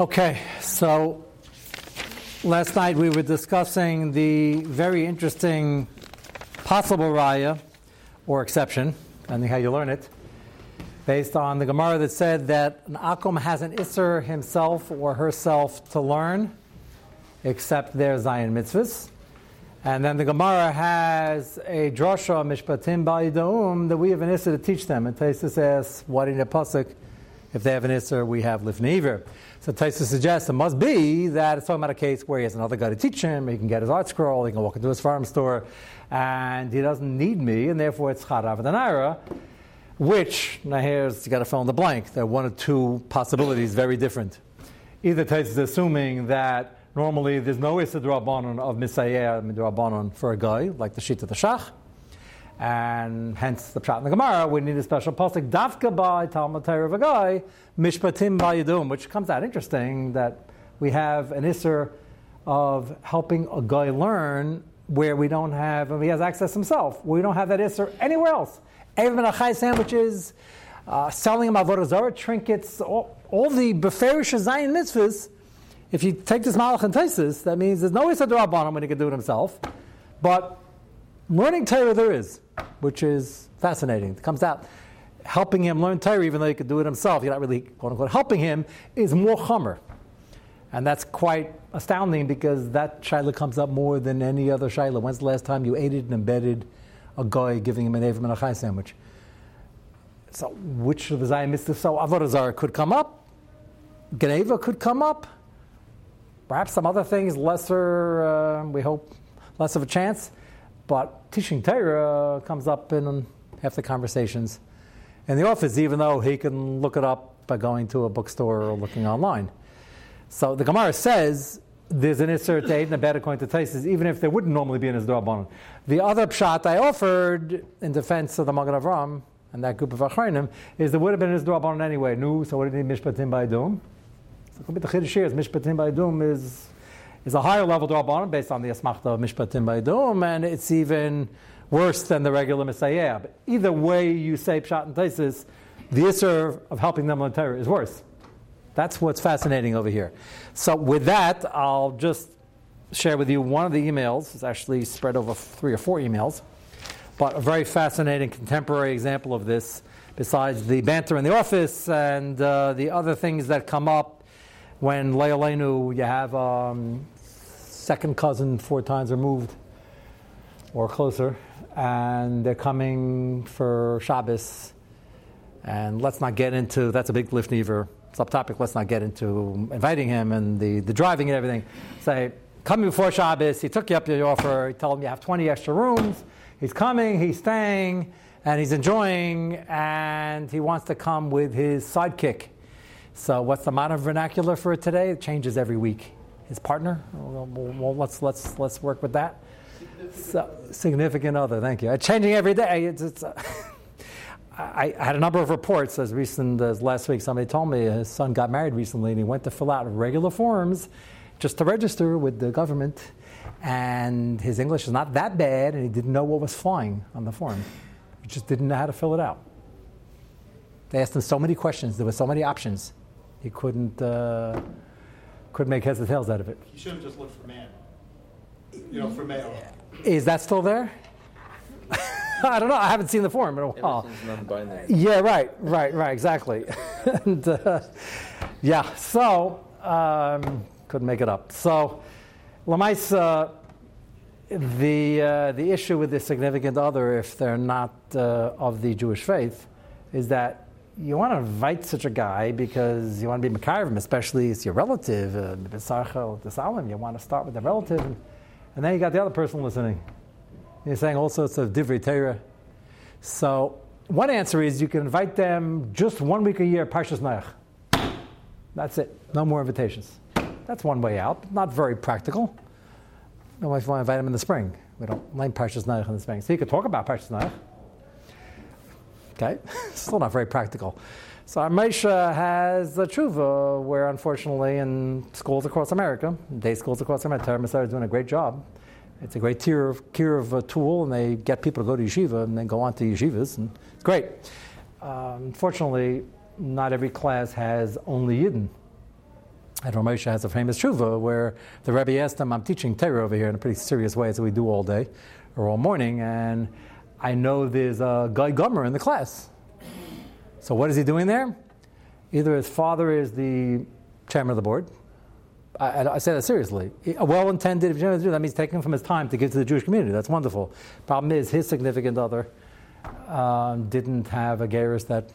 Okay, so last night we were discussing the very interesting possible raya or exception, depending how you learn it, based on the Gemara that said that an akum has an isser himself or herself to learn, except their Zayin mitzvahs. And then the Gemara has a drasha mishpatim ba'idaum that we have an isser to teach them. And Taisus asks, what in the pasuk? If they have an isser, we have lifneiver. So Taisus suggests it must be that it's talking about a case where he has another guy to teach him. He can get his ArtScroll, He can walk into his farm store, and he doesn't need me, and therefore it's charav naira. Which now here's you got to fill in the blank. There are one or two possibilities, very different. Either Taisus is assuming that Normally, there's no Issa Drabanon of Misayeh Drabanon for a guy, like the sheet of the Shach. And hence the Pshat in the Gemara, we need a special pasuk, Dafka by Talmud Torah guy, Mishpatim by which comes out interesting that we have an Isser of helping a guy learn where we don't have, and he has access himself. We don't have that Isser anywhere else. Even Achai sandwiches, uh, selling him Avodah Zarah trinkets, all, all the Beferish Zayin mitzvahs if you take this Malach and Taisis, that means there's no Issa Durabanim when he can do it himself. But learning Torah there is, which is fascinating. It comes out. Helping him learn Torah, even though he could do it himself, you're not really, quote unquote, helping him, is more Chomer. And that's quite astounding because that Shaila comes up more than any other Shaila. When's the last time you aided and embedded a guy giving him an Avim and a Chai sandwich? So, which of the Zayin mitzvahs? So, Avodah could come up, Geneva could come up, Perhaps some other things, lesser, uh, we hope, less of a chance. But teaching Torah comes up in half the conversations in the office, even though he can look it up by going to a bookstore or looking online. So the Gemara says there's an insert to and a bad according to Taisis, even if there wouldn't normally be an Isdor The other pshat I offered in defense of the Magen Avram and that group of Achronim is there would have been an Isdor anyway. No, so what did he Mishpatim by doing? So the Chiddush here is Mishpatim is, a higher level Drabanan based on the Asmachta of Mishpatim Ba'idum, and it's even worse than the regular Misayeh. But either way you say Pshat and Taisis, the Isser of helping them learn Torah is worse. That's what's fascinating over here. So with that, I'll just share with you one of the emails. It's actually spread over three or four emails, but a very fascinating contemporary example of this. Besides the banter in the office and uh, the other things that come up when Leilenu, you have um, second cousin four times removed or closer, and they're coming for Shabbos. And let's not get into that's a big lifnever subtopic. Let's not get into inviting him and the, the driving and everything. Say, coming before Shabbos, he took you up your offer, he told him you have 20 extra rooms. He's coming, he's staying, and he's enjoying, and he wants to come with his sidekick so, what's the modern vernacular for it today? It changes every week. His partner. Well, well let's let's let's work with that. Significant, so, significant other. Thank you. Changing every day. It's, it's, uh, I, I, had a number of reports as recent as last week. Somebody told me his son got married recently, and he went to fill out regular forms just to register with the government. And his English is not that bad, and he didn't know what was flying on the form. He just didn't know how to fill it out. They asked him so many questions. There were so many options. He couldn't uh, couldn't make heads or tails out of it. He should have just looked for man. You know, for male. Is that still there? I don't know. I haven't seen the form in a while. Yeah, right, right, right, exactly. and, uh, yeah, so um, couldn't make it up. So, Lamais, the uh, the issue with the significant other, if they're not uh, of the Jewish faith, is that you want to invite such a guy because you want to be Makarivim, especially it's your relative, uh, you want to start with the relative, and, then you got the other person listening. You're saying all sorts of divrei Torah. So, one answer is you can invite them just one week a year, Parshas Noach. That's it. No more invitations. That's one way out. Not very practical. If you want to invite them in the spring, we don't like Parshas Noach in the spring. So you could talk about Parshas Noach. Okay, still not very practical. So our Moshe has the tshuva, where unfortunately in schools across America, day schools across America, Torah is doing a great job. It's a great tier of, tier of a tool, and they get people to go to yeshiva and then go on to yeshivas, and it's great. Uh, unfortunately, not every class has only Yidden. And Ramosha has a famous tshuva where the Rebbe asked him, I'm teaching Torah over here in a pretty serious way, as we do all day or all morning, and I know there's a guy Gomer in the class. So what is he doing there? Either his father is the chairman of the board. I, I say that seriously. A well-intended, that means taking from his time to give to the Jewish community. That's wonderful. Problem is, his significant other um, didn't have a gerus that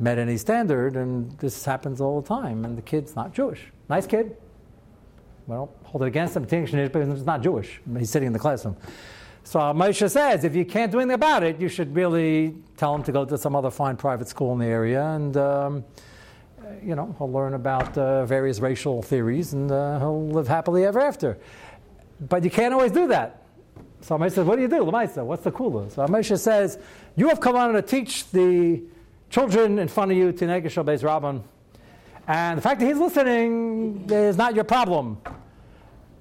met any standard, and this happens all the time. And the kid's not Jewish. Nice kid. Well, hold it against him, but he's not Jewish. He's sitting in the classroom. So Moshe says, if you can't do anything about it, you should really tell him to go to some other fine private school in the area, and um, you know he'll learn about uh, various racial theories, and uh, he'll live happily ever after. But you can't always do that. So Moshe says, what do you do, Lamaisa? What's the kula? So Moshe says, you have come on to teach the children in front of you to Negesh Beis Rabban. And the fact that he's listening is not your problem.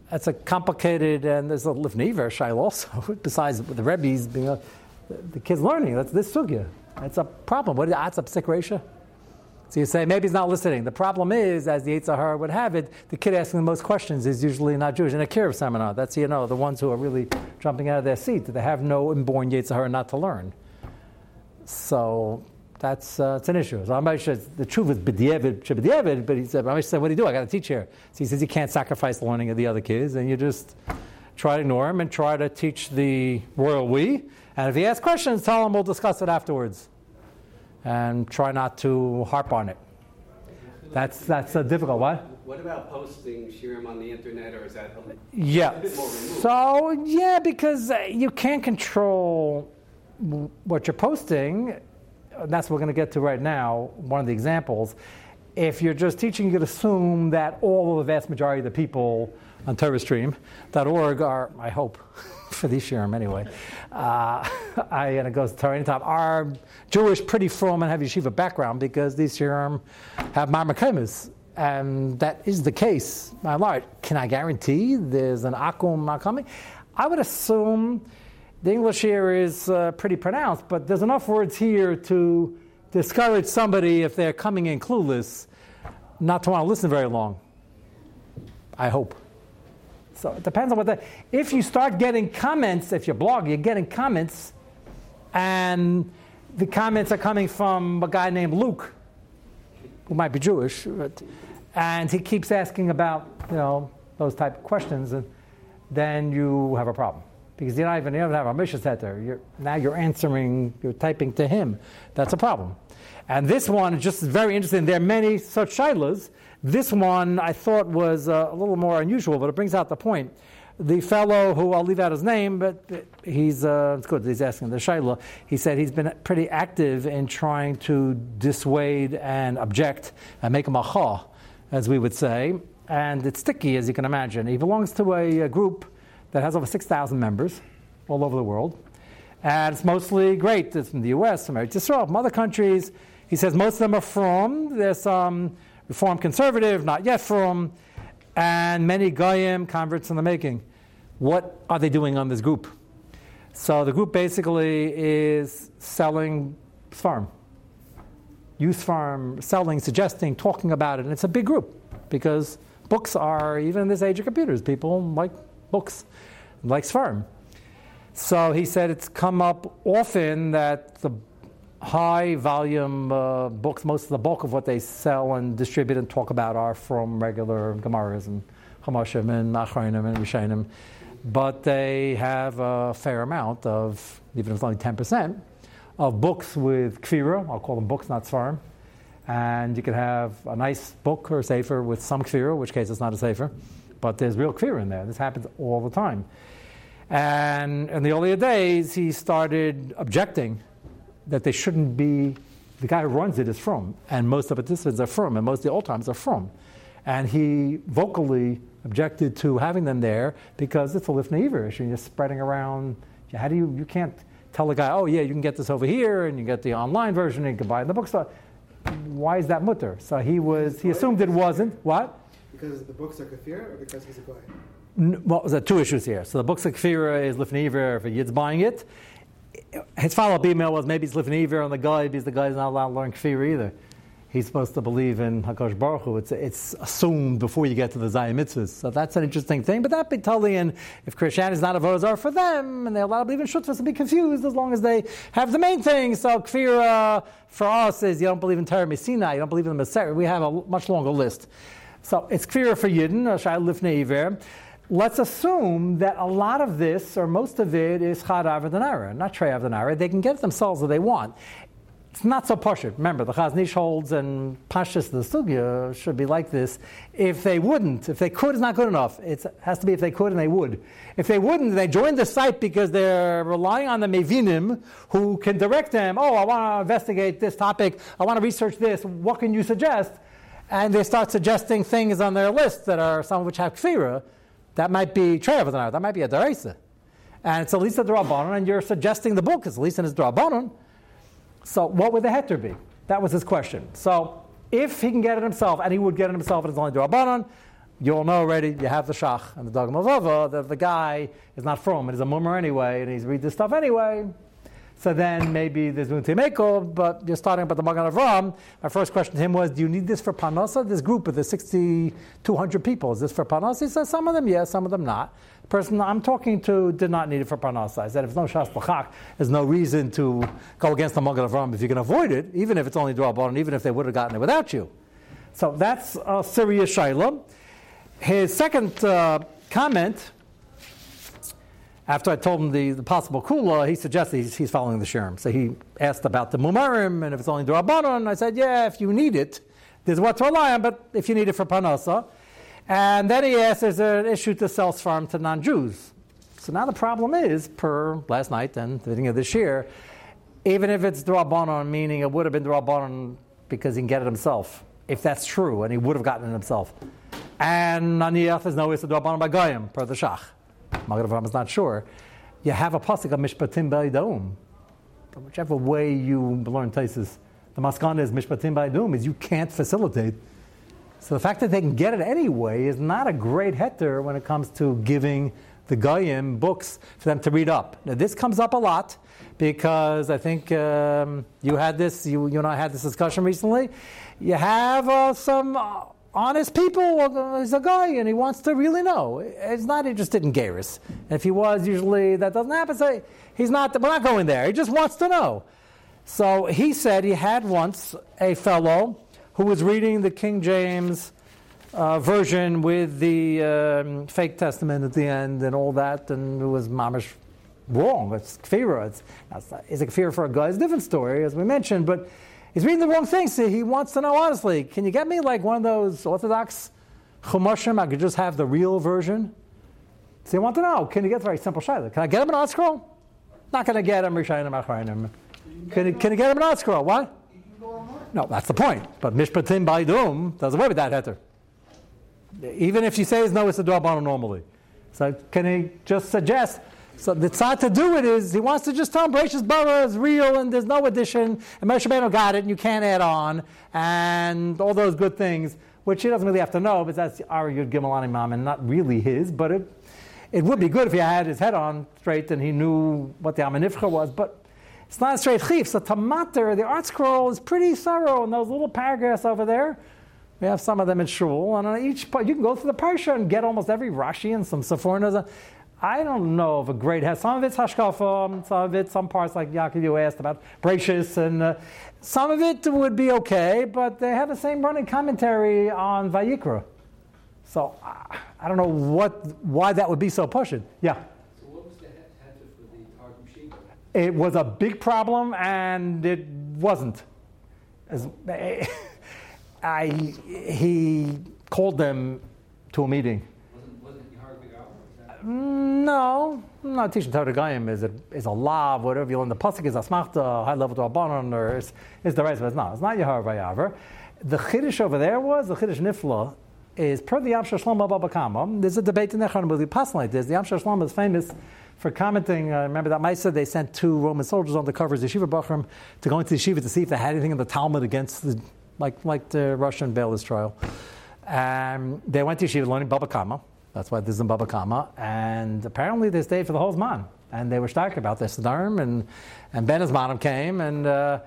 That's a complicated, and there's a Livniver Shail also, besides the Rebbe's being a, the kids learning. That's this sugya. That's a problem. What is that's a ratio? So you say maybe he's not listening. The problem is, as the yetzer hara would have it, the kid asking the most questions is usually not Jewish. In a Kiruv seminar, that's you know the ones who are really jumping out of their seat. They have no inborn yetzer hara not to learn. So that's uh, it's an issue. So Ramesh says the truth is b'diavad, b'diavad, but he said, Ramesh said, what do you do? I got to teach here. So he says you can't sacrifice the learning of the other kids, and you just try to ignore him and try to teach the royal we. And if he asks questions, tell him we'll discuss it afterwards, and try not to harp on it. That's that's a difficult. What? What about posting shirim on the internet, or is that? Yeah. So yeah, because uh, you can't control what you're posting that's what we're going to get to right now, one of the examples. If you're just teaching, you could assume that all of the vast majority of the people on TorahStream.org are, I hope, for this year anyway, uh, I, and it goes to Torah top, are Jewish, pretty from and have yeshiva background because these Shirim have Marmakemis. And that is the case, my Lord. Can I guarantee there's an Akum coming? I would assume the English here is uh, pretty pronounced, but there's enough words here to discourage somebody if they're coming in clueless not to want to listen very long. I hope. So it depends on what. If you start getting comments, if you blog, you're getting comments, and the comments are coming from a guy named Luke, who might be Jewish, but, and he keeps asking about you know those type of questions, and then you have a problem because you're not even you don't have a mission center. You're, now you're answering, you're typing to him. That's a problem. And this one is just very interesting. There are many such shilas. This one I thought was uh, a little more unusual, but it brings out the point. The fellow who I'll leave out his name, but he's uh, it's good. He's asking the shaila. He said he's been pretty active in trying to dissuade and object and make a macha, as we would say. And it's sticky, as you can imagine. He belongs to a, a group that has over 6,000 members all over the world. And it's mostly great. It's from the US, from Israel, from other countries. He says most of them are from. There's some Reform conservative, not yet from, and many Goyim converts in the making. What are they doing on this group? So the group basically is selling farm, youth farm, selling, suggesting, talking about it. And it's a big group because books are, even in this age of computers, people like books, like Sfarim. So he said it's come up often that the high volume uh, books, most of the bulk of what they sell and distribute and talk about are from regular Gemaras and Chamashim and Achronim and Rishonim. But they have a fair amount of, even if it's only 10%, of books with kfira. I'll call them books, not svarim. And you can have a nice book or a sefer with some kfira, which case it's not a sefer but there's real fear in there. This happens all the time. And in the earlier days, he started objecting that they shouldn't be, the guy who runs it is from, and most of the participants are from, and most of the old times are from. And he vocally objected to having them there because it's a lifnei issue. You're spreading around. How do you, you can't tell the guy, oh, yeah, you can get this over here, and you get the online version, and you can buy it in the bookstore. Why is that mutter? So he was, he assumed it wasn't. What? Because the books are kafir or because he's a goy? Well, there's two issues here. So the books of kafira is lifneiver if a yid's buying it. His follow-up email was maybe it's lifneiver on the guy because the guy's not allowed to learn kafira either. he's supposed to believe in Hakadosh Baruch Hu. It's, it's assumed before you get to the Zion. So that's an interesting thing. But that be totally in if Christianity is not avodah zarah for them, and they're allowed to believe in shutfas and be confused as long as they have the main thing. So kfira uh, for us is you don't believe in Torah Messina, you don't believe in the Messiah. We have a much longer list. So it's kfira for Yidden, uh, Iver. Let's assume that a lot of this, or most of it, is Chad Avdanara, not Trey Avdanara. They can get it themselves if they want. It's not so poshut. Remember, the Chazon Ish holds and Pashas the Sugya should be like this. If they wouldn't, if they could, it's not good enough. It has to be if they could and they would. If they wouldn't, they join the site because they're relying on the Mevinim who can direct them. Oh, I want to investigate this topic. I want to research this. What can you suggest? And they start suggesting things on their list that are some of which have kfira. That might be Treyav That might be a Daraisa. And it's at least a Drabanon, and you're suggesting the book is at least in his Drabanon. So what would the heter be? That was his question. So if he can get it himself, and he would get it himself, and it's only Rabbanon, you'll know already, you have the Shach and the Dogma of that the guy is not from, it is a mummer anyway, and he's read this stuff anyway. So then maybe there's Muntimeko, but you're starting at the Magan Avram. My first question to him was, Do you need this for Parnasa? This group of the 6,200 people, is this for Parnasa? He says, Some of them yes, some of them not. The person I'm talking to did not need it for Parnasa. I said, If it's no Shas Lachak, there's no reason to go against the Magan Avram if you can avoid it, even if it's only Dwabon, and even if they would have gotten it without you. So that's a serious Shaila. His second uh, comment after I told him the, the possible kula, he suggested he's, he's following the sherm. So he asked about the mumarim and if it's only durabanon. I said, yeah, if you need it, there's what to rely on, but if you need it for parnasa. And then he asked, is there an issue to sell farm to non-Jews? So now the problem is, per last night and the beginning of this year, even if it's drabanon, meaning it would have been drabanon because he can get it himself, if that's true, and he would have gotten it himself. And naniach, there's no way to drabanon by goyim, per the shach. Magen Avraham is not sure. You have a pasuk of Mishpatim Ba'idom. Whichever way you learn Taisis, the maskana is Mishpatim Ba'idom, is you can't facilitate. So the fact that they can get it anyway is not a great heter when it comes to giving the Goyim books for them to read up. Now this comes up a lot because I think um, you had this, you, you and I had this discussion recently. You have uh, some uh, honest people. He's a guy and he wants to really know. He's not interested in Gairis. If he was, usually that doesn't happen. So he's not, we're not going there. He just wants to know. So he said he had once a fellow who was reading the King James uh, version with the um, fake testament at the end and all that, and it was mamish wrong. It's kfira. It's, it's kfira for a guy. It's a different story, as we mentioned, but He's reading the wrong thing, so he wants to know honestly. Can you get me like one of those Orthodox chumashim? I could just have the real version. So you want to know, can you get the very simple shayla? Can I get him an ArtScroll? Not going to get him Rishonim Achronim. Can, can you get him an ArtScroll? What? No, that's the point. But Mishpatim Baidum does away with that heter. Even if you say it's no, it's a Dwabana normally. So can he just suggest so the tzad to do it is he wants to just tell him Bereshis Bara is real and there's no addition, and Moshe Rabbeinu got it and you can't add on, and all those good things, which he doesn't really have to know, but that's our Yud Imam and not really his, but it, it would be good if he had his head on straight and he knew what the Amanifcha was, but it's not a straight chief. So Tamater, the ArtScroll is pretty thorough in those little paragraphs over there. We have some of them in shul, and on each part, you can go through the parsha and get almost every Rashi and some Sephornas. I don't know of a great has some of it's hashkafa, some of it, some parts like Yaakov you asked about Brachus, and uh, some of it would be okay, but they have the same running commentary on Vayikra. So uh, I don't know what why that would be so pushing. Yeah. So what was the for the Targum? It was a big problem, and it wasn't. As, I he called them to a meeting no, not teaching Torah Gayim is a, is a law, whatever you learn. The Pasuk is Asmachta, high level to Abanon, or is the right, but it's not. It's not Yahar Vayavar. The Chiddush over there was, the Chiddush Nifla, is per the Yam Shel Shlomo Babakama. There's a debate in Echon with the Apostle like this. The Yam Shel Shlomo is famous for commenting. Uh, remember that Maisa, they sent two Roman soldiers on the covers of Yeshiva Bachram to go into the Yeshiva to see if they had anything in the Talmud against the, like, like the Russian Beilis trial. Um, they went to Yeshiva learning Baba Kama. That's why this is in Baba Kama. And apparently they stayed for the whole Zman. And they were stark about this. Darm and, and Bein Hazmanim came and uh,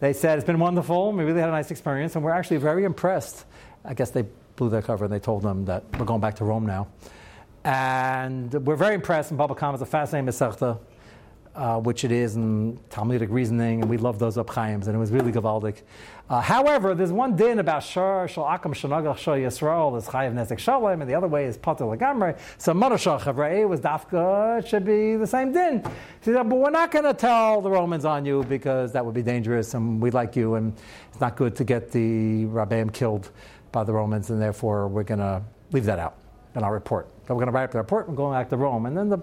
They said it's been wonderful. We really had a nice experience, and we're actually very impressed. I guess they blew their cover and they told them that we're going back to Rome now. And we're very impressed, and Baba Kama is a fascinating Masechta, uh, which it is in Talmudic reasoning, and we love those Abchaims, and it was really gevaldig. Uh, however, there's one din about Shar, Shal Akam, Shanagach, Shal Yisrael, is Chayav Nezek Shalom, and the other way is Pater Lagamre. So Marashach Havrei was Dafka, it should be the same din. She said, but we're not going to tell the Romans on you because that would be dangerous, and we like you, and it's not good to get the Rabbeim killed by the Romans, and therefore we're going to leave that out in our report. So we're going to write up the report, we're going back to Rome. And then the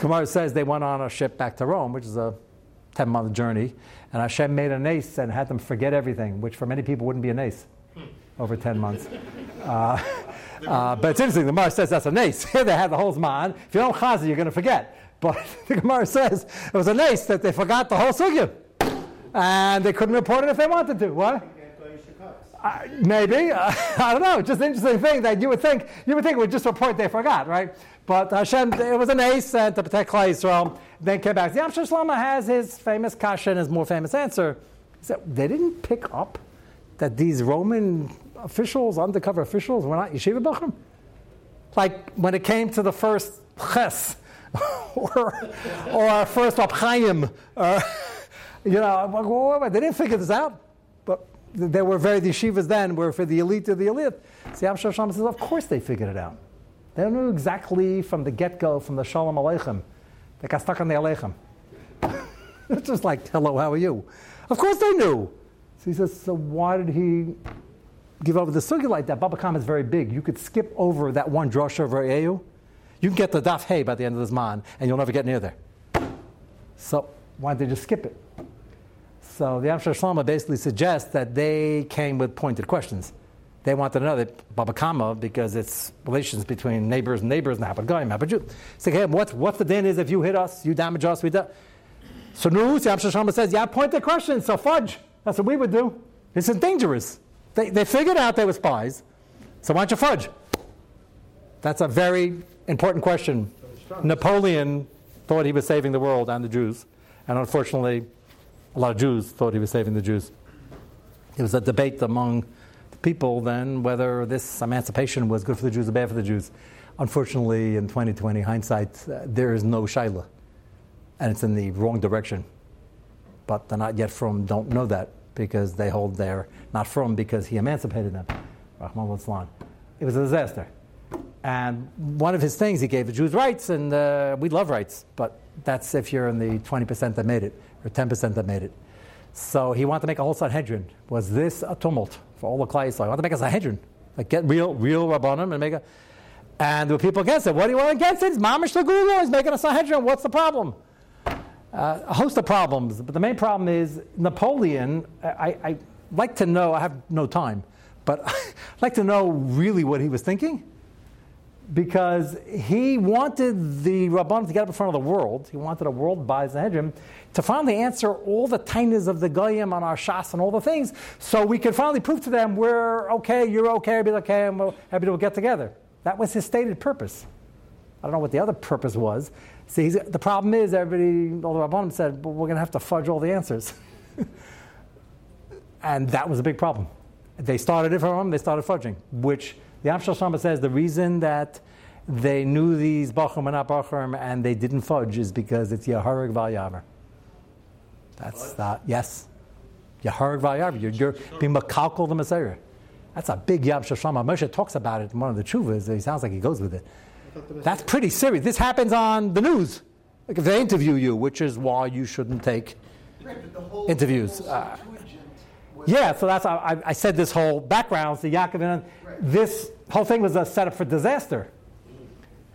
Gemara says they went on a ship back to Rome, which is a 10 month journey, and Hashem made an ace and had them forget everything, which for many people wouldn't be an ace over 10 months. Uh, uh, but it's interesting, the Gemara says that's an ace. Here they had the whole Zman. If you don't chazi, you're going to forget. But the Gemara says it was an ace that they forgot the whole sugya. And they couldn't report it if they wanted to. What? Uh, maybe uh, I don't know. Just an interesting thing that you would think you would think it would just report they forgot, right? But Hashem, it was an ace uh, to protect Klal Yisrael. Then came back. The Yam Shel Shlomo has his famous kasha and his more famous answer. He said they didn't pick up that these Roman officials, undercover officials, were not yeshiva bachim. Like when it came to the first ches or or first abchayim, or you know, they didn't figure this out. But there were very the yeshivas then were for the elite of the elite. See, Yam Shel Shlomo says, of course they figured it out. They knew exactly from the get go, from the Shalom Aleichem. They got stuck on the Aleichem. it's just like, hello, how are you? Of course they knew. So he says, so why did he give over the sugi like that? Baba Kama is very big. You could skip over that one drosha of Re'eu. You can get the daf hay by the end of this man, and you'll never get near there. So why did they just skip it? So the Yam Shel Shlomo basically suggests that they came with pointed questions they wanted to know that Baba Kama because it's relations between neighbors and neighbors and Hapagoyim, Hapaju. Say, hey, what's, what's the din is if you hit us, you damage us, we do. So Nu, Yam Shel Shlomo says, yeah, point the question, so fudge. That's what we would do. This is dangerous. They, they figured out they were spies, so why don't you fudge? That's a very important question. Napoleon thought he was saving the world and the Jews, and unfortunately, a lot of Jews thought he was saving the Jews. It was a debate among people then whether this emancipation was good for the Jews or bad for the Jews. Unfortunately, in 2020 hindsight, uh, there is no Shaila, and it's in the wrong direction. But the not yet from don't know that because they hold they're not from because he emancipated them. Rahman. It was a disaster. And one of his things, he gave the Jews rights, and uh, we love rights, but that's if you're in the 20% that made it, or 10% that made it. So he wanted to make a whole Sanhedrin. Was this a tumult for all the Klai I wanted to make a Sanhedrin. Like get real, real Rabbanim and make a. And there were people against it. What do you want against it? It's Mamish Lagulo. He's making a Sanhedrin. What's the problem? Uh, a host of problems. But the main problem is Napoleon. I, I like to know, I have no time, but I'd like to know really what he was thinking because he wanted the Rabban to get up in front of the world. He wanted a world by Sanhedrin to finally answer all the tainas of the Goyim on our Shas and all the things, so we could finally prove to them we're okay, you're okay, everybody's okay, and we'll, everybody will get together. That was his stated purpose. I don't know what the other purpose was. See, the problem is everybody, all the Rabbanim said, we're going to have to fudge all the answers. and that was a big problem. They started it from him, they started fudging, which the Yam Shel Shlomo says the reason that they knew these Bachum and not Bachum and they didn't fudge is because it's Yaharig Val That's that, yes. Yaharig Val You're, you're being Makalkal the Messiah. That's a big Yam Shel Shlomo. Moshe talks about it in one of the Chuvas. He sounds like he goes with it. That's pretty serious. This happens on the news. Like if they interview you, which is why you shouldn't take interviews. Uh, yeah, so that's I, I, said this whole background. So Yaakov, right. this whole thing was a setup for disaster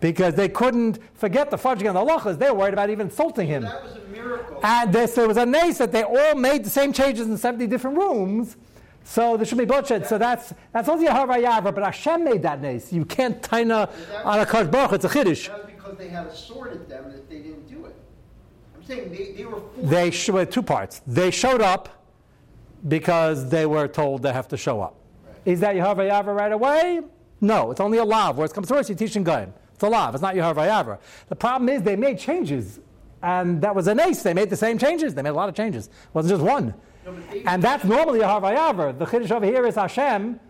because they couldn't forget the fudging on the halachas. They were worried about even insulting him. That was a miracle. And this, there was a nace that they all made the same changes in 70 different rooms. So there should be bloodshed. So that's that's only a Havayavra, but Hashem made that nace. You can't taina on a Kosh Baruch, it's a Chiddush. That was because they had a sword at them that they didn't do it. I'm saying they, they were They sh- two parts. They showed up because they were told they have to show up. Right. Is that Yehovah right away? No, it's only a lav. Where it comes first, you teach in Gaim. It's a lav. It's not Yehovah The problem is they made changes, and that was an ace. They made the same changes. They made a lot of changes. It wasn't just one. No, And that's normally a Harvayavar. The Chiddush over here is Hashem.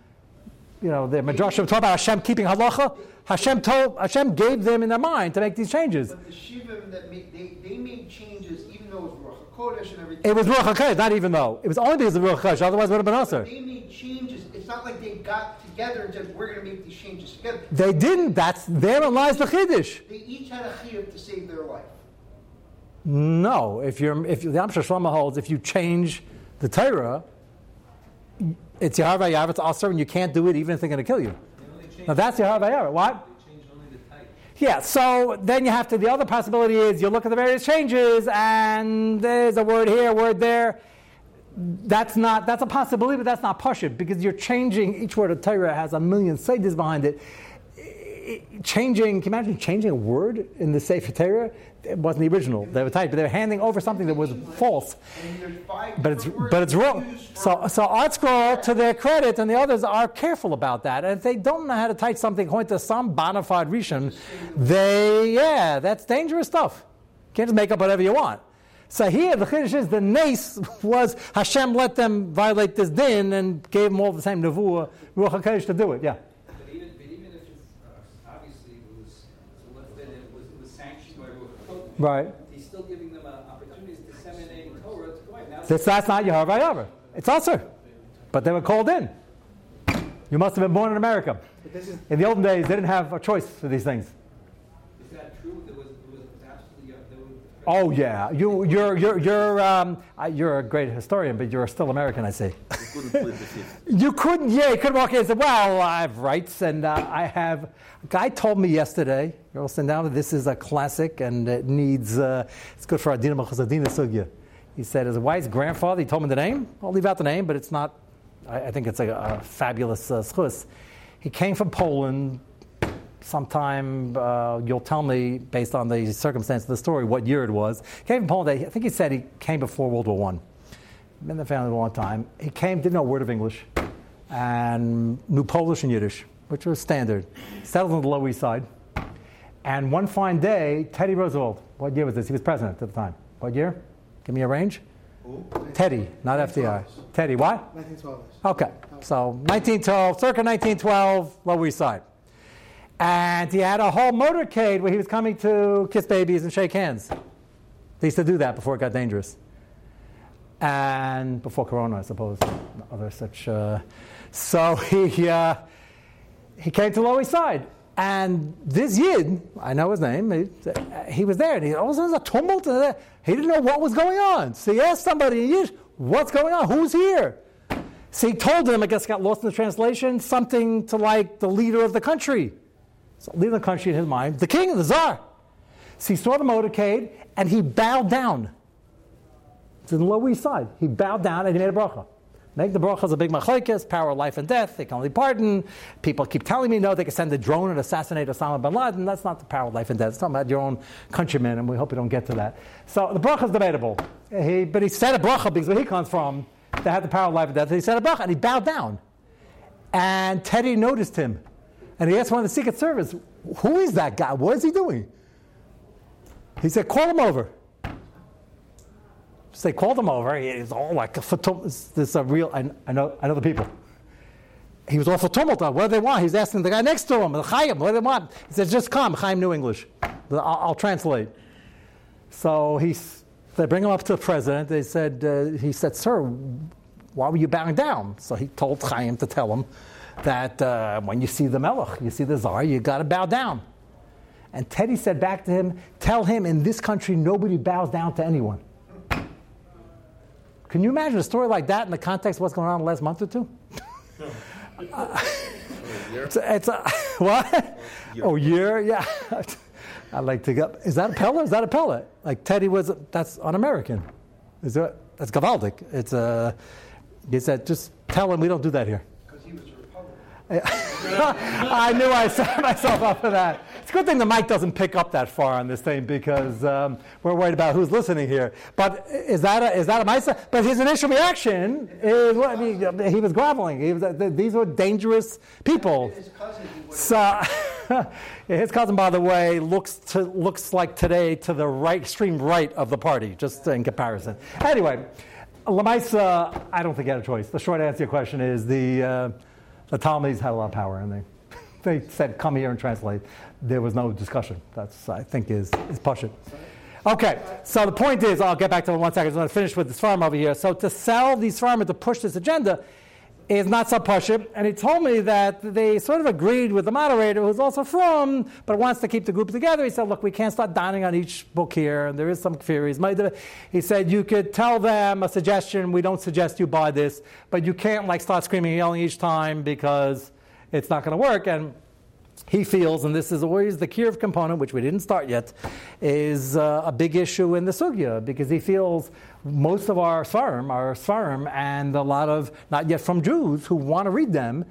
You know, the Midrash talk about Hashem keeping halacha. Hashem told Hashem gave them in their mind to make these changes. But the Shivim that made, they, they made changes even though it was Ruach HaKodesh and everything. It was Ruach Hakodesh, not even though. It was only because of Ruach Hakodesh, otherwise it would have been Aser. They made changes. It's not like they got together and said, we're going to make these changes together. They didn't. That's therein lies the Chiddush. They each had a chiyuv to save their life. No, if you're if the Yam Shel Shlomo holds if you change the Torah, it's Yahar Vayav, it's Aser, and you can't do it even if they're going to kill you. Now that's Yahar Vayav. What? Yeah, so then you have to, the other possibility is you look at the various changes and there's a word here, a word there. That's not, that's a possibility, but that's not Pashut because you're changing, each word of Torah has a million sages behind it. I- I- Changing, can you imagine changing a word in the Sefer Torah? It wasn't the original, they were typed, but they were handing over something that was false. But it's but it's wrong. So so Art Scroll, to their credit, and the others are careful about that. And if they don't know how to type something according to some bona fide Rishon, they yeah, that's dangerous stuff. You can't just make up whatever you want. So here the chiddush is the nace was Hashem let them violate this din and gave them all the same nevuah ruach hakodesh to do it. Yeah. But even, but even if it's, uh, obviously it was, so let's say that it was, it was sanctioned by Ruach HaKodesh. Right. He's still giving them uh, opportunities to disseminate Torah to go ahead. Now, This, that's not Yehovah Yavar. It's usher. But they were called in. You must have been born in America. But this is In the olden days, they didn't have a choice for these things. is that true? There was, there was absolutely, uh, there was. Oh yeah, you you're you're you're um, you're a great historian, but you're still American, I see. You couldn't plead the fifth. You couldn't, yeah, you could walk in and say, "Well, I have rights, and uh, I have." A guy told me yesterday, Earl Sandowner, this is a classic, and it needs. Uh, it's good for Adina Machazadina Sugya. He said, his wife's grandfather. He told me the name. I'll leave out the name, but it's not. I, I think it's a, a fabulous uh, schus. He came from Poland. Sometime uh, you'll tell me, based on the circumstance of the story, what year it was. Came from Poland. I think he said he came before World War One been in the family a long time. He came, didn't know a word of English, and knew Polish and Yiddish, which was standard. Settled on the Lower East Side. And one fine day, Teddy Roosevelt, what year was this? He was president at the time. What year? Give me a range. Teddy, not FDR. Teddy, what? 1912. Okay, so 1912, circa 1912, Lower East Side. And he had a whole motorcade where he was coming to kiss babies and shake hands. They used to do that before it got dangerous. And before Corona, I suppose, other such. Uh, so he, uh, he came to Lower East Side. And this Yid, I know his name, he, he was there. And he, all of a sudden, a tumult. He didn't know what was going on. So he asked somebody in Yiddish, What's going on? Who's here? So he told them, I guess got lost in the translation, something to like the leader of the country. So of the country in his mind, the king, of the czar. So he saw the motorcade and he bowed down. It's in the Lower East Side. He bowed down and he made a bracha. Make the bracha is a big machlekes, power of life and death. They can only pardon. People keep telling me no, they can send a drone and assassinate Osama bin Laden. That's not the power of life and death. It's talking about your own countrymen, and we hope we don't get to that. So the bracha is debatable. He, but he said a bracha because where he comes from, they had the power of life and death. He said a bracha and he bowed down. And Teddy noticed him. And he asked one of the Secret Service, Who is that guy? What is he doing? He said, Call him over. So they called him over. He was all like, this is a real, I, I, know, I know the people. He was all for tumult. What do they want? He's asking the guy next to him, Chaim, what do they want? He said, just come. Chaim knew English. I'll, I'll translate. So he, they bring him up to the president. They said, uh, he said, sir, why were you bowing down? So he told Chaim to tell him that uh, when you see the Melech, you see the Tsar, you got to bow down. And Teddy said back to him, tell him in this country nobody bows down to anyone. Can you imagine a story like that in the context of what's going on in the last month or two? it's a, it's a what? Oh, year? Yeah. I like to get. Is that a Pella? Is that a Pella? Like Teddy was. That's un-American. Is that? That's gevaldig. It's a. He said, just tell him we don't do that here. Because he was a Republican. I knew I set myself up for that. It's a good thing the mic doesn't pick up that far on this thing because um, we're worried about who's listening here. But is that a, is that a mic? But his initial reaction is what I mean, he was groveling. He was, these were dangerous people. His cousin, So his cousin, by the way, looks to, looks like today to the right extreme right of the party, just in comparison. Anyway, Lamaisa, I don't think he had a choice. The short answer to your question is the, uh, the Talmuds had a lot of power, and they, they said, come here and translate. There was no discussion. That's, I think, is, is push it. Okay, so the point is, I'll get back to it in one second. I'm going to finish with this farm over here. So to sell these farmers to push this agenda is not so pushim. And he told me that they sort of agreed with the moderator, who's also from, but wants to keep the group together. He said, look, we can't start dining on each book here. And there is some theories. He said, you could tell them a suggestion. We don't suggest you buy this, but you can't like start screaming and yelling each time because it's not going to work. And he feels, and this is always the Kiruv component, which we didn't start yet, is uh, a big issue in the Sugya because he feels most of our Svarim are Svarim and a lot of, not yet from Jews, who want to read them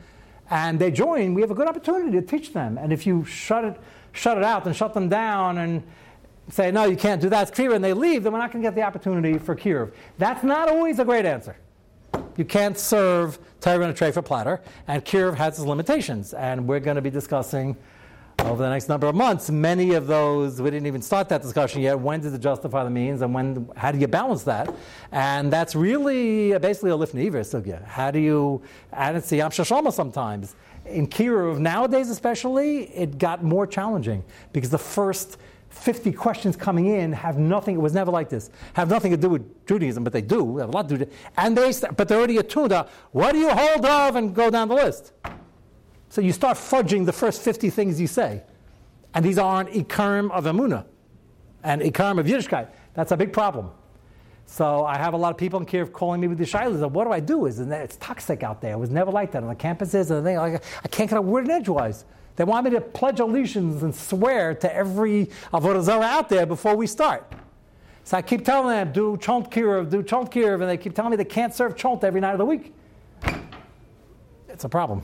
and they join, we have a good opportunity to teach them. And if you shut it, shut it out and shut them down and say, no, you can't do that, it's Kiruv, and they leave, then we're not going to get the opportunity for Kiruv. That's not always a great answer. You can't serve Torah in a tray for platter, and Kiruv has its limitations. And we're going to be discussing over the next number of months many of those. We didn't even start that discussion yet. When does it justify the means, and when? How do you balance that? And that's really uh, basically a lifnei sugya. How do you? And it's the Yam Shel Shlomo sometimes. In Kiruv nowadays, especially, it got more challenging because the first 50 questions coming in have nothing, it was never like this, have nothing to do with Judaism, but they do, have a lot to do. And they, but they're already attuned to, what do you hold of, and go down the list. So you start fudging the first 50 things you say. And these aren't ikarim of Emunah and ikarim of Yiddishkeit. That's a big problem. So I have a lot of people in Kiruv calling me with the shilas. What do I do? Is it's toxic out there. It was never like that on the campuses. And they, like, I can't get a word in edgewise. They want me to pledge allegiance and swear to every Avodah Zarah out there before we start. So I keep telling them, do Cholent Kiruv, do Cholent Kiruv, and they keep telling me they can't serve Cholent every night of the week. It's a problem.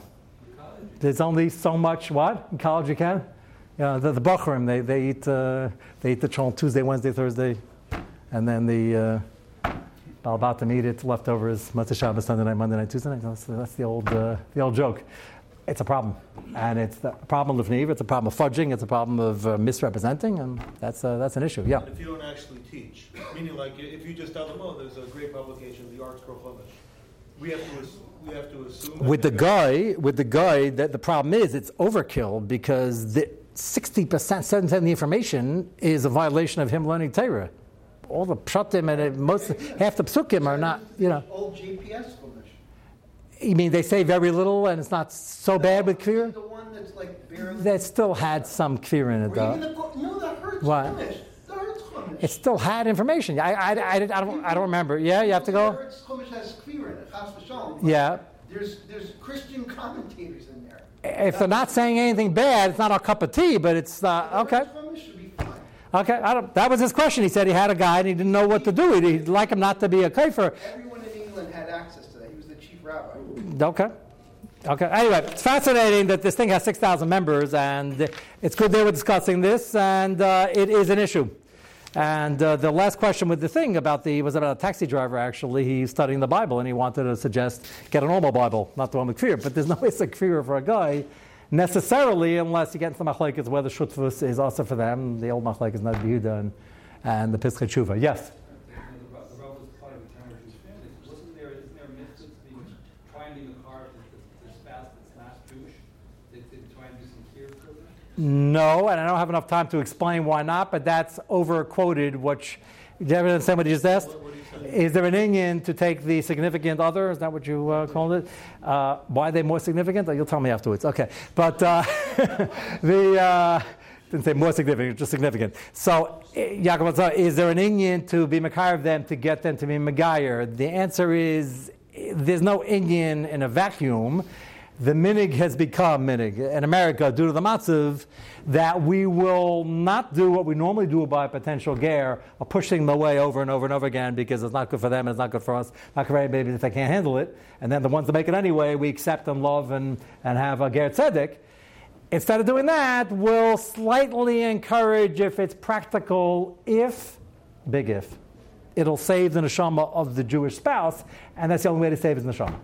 There's only so much, what? In college you can? You know, the, the they, they, eat, uh, they eat the Cholent Tuesday, Wednesday, Thursday, and then the uh, eat it, leftovers, Motzei Shabbos, Sunday night, Monday night, Tuesday night. That's, that's the, old, uh, the old joke it's a problem. And it's a problem of Neve, it's a problem of fudging, it's a problem of uh, misrepresenting, and that's, uh, that's an issue. Yeah. And if you don't actually teach, meaning like if you just tell them, oh, there's a great publication, the ArtScroll Flemish, we have to, we have to assume. With the guy, with the guy, that the problem is it's overkill because the 60%, 70% of the information is a violation of him learning Torah. All the pshatim and it, most, half the psukim are not, you know. Old JPS you mean they say very little and it's not so bad with kfir? The one that's like barely. That still had some kfir in it, though. The, no, that hurts what? It still had information. I, I, I, I, don't, I don't remember. Yeah, you have to go. has kfir in it. Yeah. There's, there's Christian commentators in there. If they're not saying anything bad, it's not a cup of tea, but it's uh, okay. Okay, that was his question. He said he had a guy and he didn't know what to do. He'd like him not to be a kafir. Everyone in England had access rabbi. Okay. Okay. Anyway, it's fascinating that this thing has 6,000 members, and it's good they were discussing this, and uh, it is an issue. And uh, the last question with the thing about the was about a taxi driver. Actually, he's studying the Bible, and he wanted to suggest get a normal Bible, not the one with fear. But there's no Isaac fear for a guy necessarily, unless you get into the machlekes where the shutfus is also for them. The old machlekes not Yehuda and, and the Pischei Teshuva. Yes. No, and I don't have enough time to explain why not, but that's overquoted, which, did you understand what he just asked? Is there an inyan to take the significant other? Is that what you uh, called it? Uh, why are they more significant? You'll tell me afterwards. Okay. But uh, the, uh, didn't say more significant, just significant. So, Yaakov, is there an inyan to be Makar of them to get them to be Megayer? The answer is there's no inyan in a vacuum the minhag has become minhag in America due to the matziv that we will not do what we normally do by a potential ger of pushing them away over and over and over again because it's not good for them it's not good for us, not good anybody if they can't handle it. And then the ones that make it anyway, we accept and love and, and have a ger tzedek. Instead of doing that, we'll slightly encourage if it's practical, if, big if, it'll save the neshama of the Jewish spouse, and that's the only way to save his neshama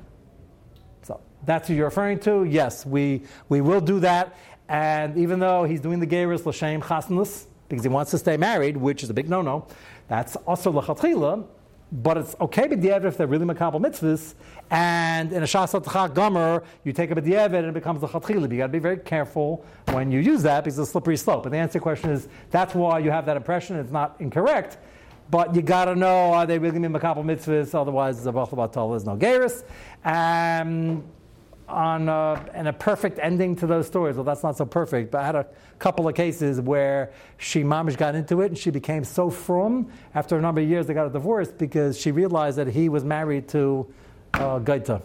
that's who you're referring to, yes, we, we will do that. And even though he's doing the Geras L'Shem Chasnus, because he wants to stay married, which is a big no no, that's also L'Chatchila, but it's okay b'diavad if they're really makabel mitzvahs. And in a shasat gomer, you take a b'diavad and it becomes a. You got to be very careful when you use that because it's a slippery slope. And the answer to the question is that's why you have that impression. It's not incorrect. But you got to know are they really makabel mitzvahs? Otherwise, the batal is no geris. And on a, and a perfect ending to those stories. Well, that's not so perfect, but I had a couple of cases where she mamish got into it and she became so frum after a number of years they got a divorce because she realized that he was married to uh, Gaita.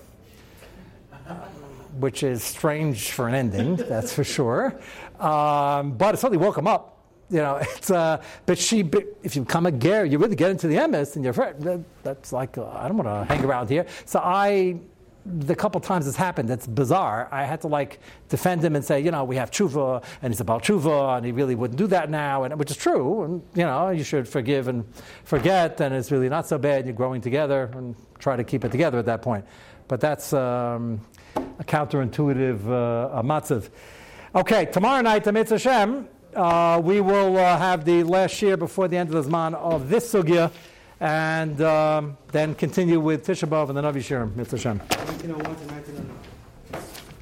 Which is strange for an ending, that's for sure. Um, but it certainly woke him up. You know, it's, uh, but she, but if you become a you really get into the MS and you're, that, that's like, uh, I don't want to hang around here. So I the couple times it's happened, it's bizarre. I had to like defend him and say, you know, we have tshuva, and he's about tshuva, and he really wouldn't do that now, and which is true. And you know, you should forgive and forget, and it's really not so bad. You're growing together, and try to keep it together at that point. But that's um, a counterintuitive uh, matzav. Okay, tomorrow night, the Mitzvah Shem, uh, we will uh, have the last year before the end of the Zman of this sugya and um, then continue with Tisha B'Av and the Navi Shurim, Mitzvah Shem. 1901 to 1909.